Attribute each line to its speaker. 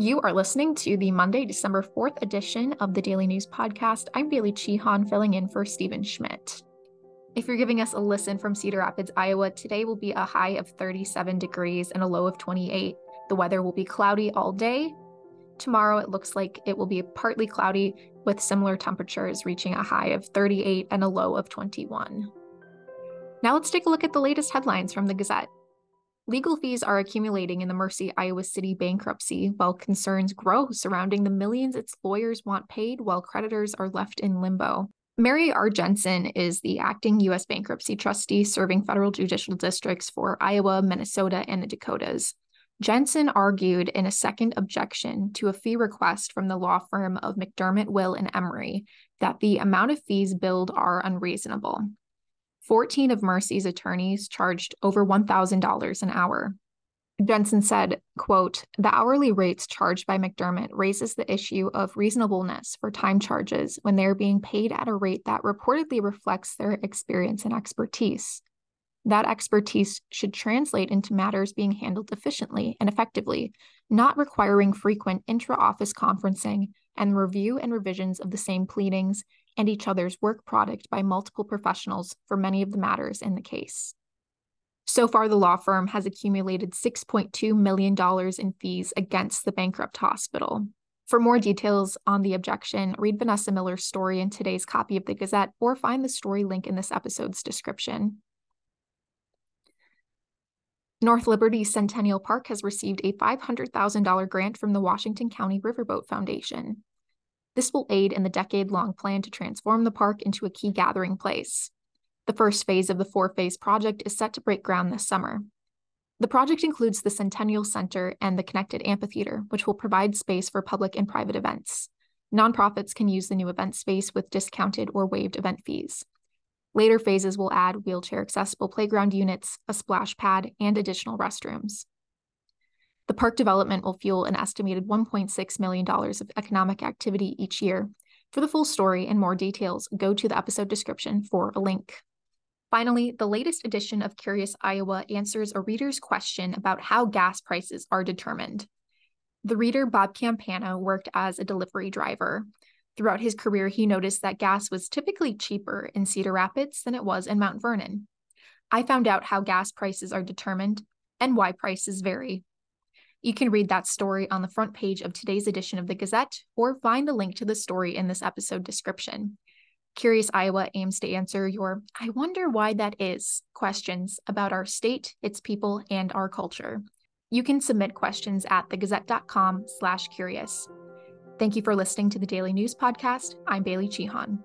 Speaker 1: You are listening to the Monday, December 4th edition of the Daily News Podcast. I'm Bailey Chihan, filling in for Stephen Schmidt. If you're giving us a listen from Cedar Rapids, Iowa, today will be a high of 37 degrees and a low of 28. The weather will be cloudy all day. Tomorrow, it looks like it will be partly cloudy with similar temperatures reaching a high of 38 and a low of 21. Now, let's take a look at the latest headlines from the Gazette. Legal fees are accumulating in the Mercy Iowa City bankruptcy, while concerns grow surrounding the millions its lawyers want paid while creditors are left in limbo. Mary R. Jensen is the acting U.S. bankruptcy trustee serving federal judicial districts for Iowa, Minnesota, and the Dakotas. Jensen argued in a second objection to a fee request from the law firm of McDermott, Will, and Emery that the amount of fees billed are unreasonable. 14 of Mercy's attorneys charged over $1,000 an hour. Jensen said, quote, the hourly rates charged by McDermott raises the issue of reasonableness for time charges when they are being paid at a rate that reportedly reflects their experience and expertise. That expertise should translate into matters being handled efficiently and effectively, not requiring frequent intra office conferencing and review and revisions of the same pleadings and each other's work product by multiple professionals for many of the matters in the case. So far, the law firm has accumulated $6.2 million in fees against the bankrupt hospital. For more details on the objection, read Vanessa Miller's story in today's copy of the Gazette or find the story link in this episode's description. North Liberty Centennial Park has received a $500,000 grant from the Washington County Riverboat Foundation. This will aid in the decade long plan to transform the park into a key gathering place. The first phase of the four phase project is set to break ground this summer. The project includes the Centennial Center and the connected amphitheater, which will provide space for public and private events. Nonprofits can use the new event space with discounted or waived event fees. Later phases will add wheelchair accessible playground units, a splash pad, and additional restrooms. The park development will fuel an estimated $1.6 million of economic activity each year. For the full story and more details, go to the episode description for a link. Finally, the latest edition of Curious Iowa answers a reader's question about how gas prices are determined. The reader, Bob Campana, worked as a delivery driver. Throughout his career, he noticed that gas was typically cheaper in Cedar Rapids than it was in Mount Vernon. I found out how gas prices are determined and why prices vary. You can read that story on the front page of today's edition of the Gazette or find the link to the story in this episode description. Curious Iowa aims to answer your I wonder why that is questions about our state, its people, and our culture. You can submit questions at thegazette.com slash curious. Thank you for listening to the Daily News Podcast. I'm Bailey Chihan.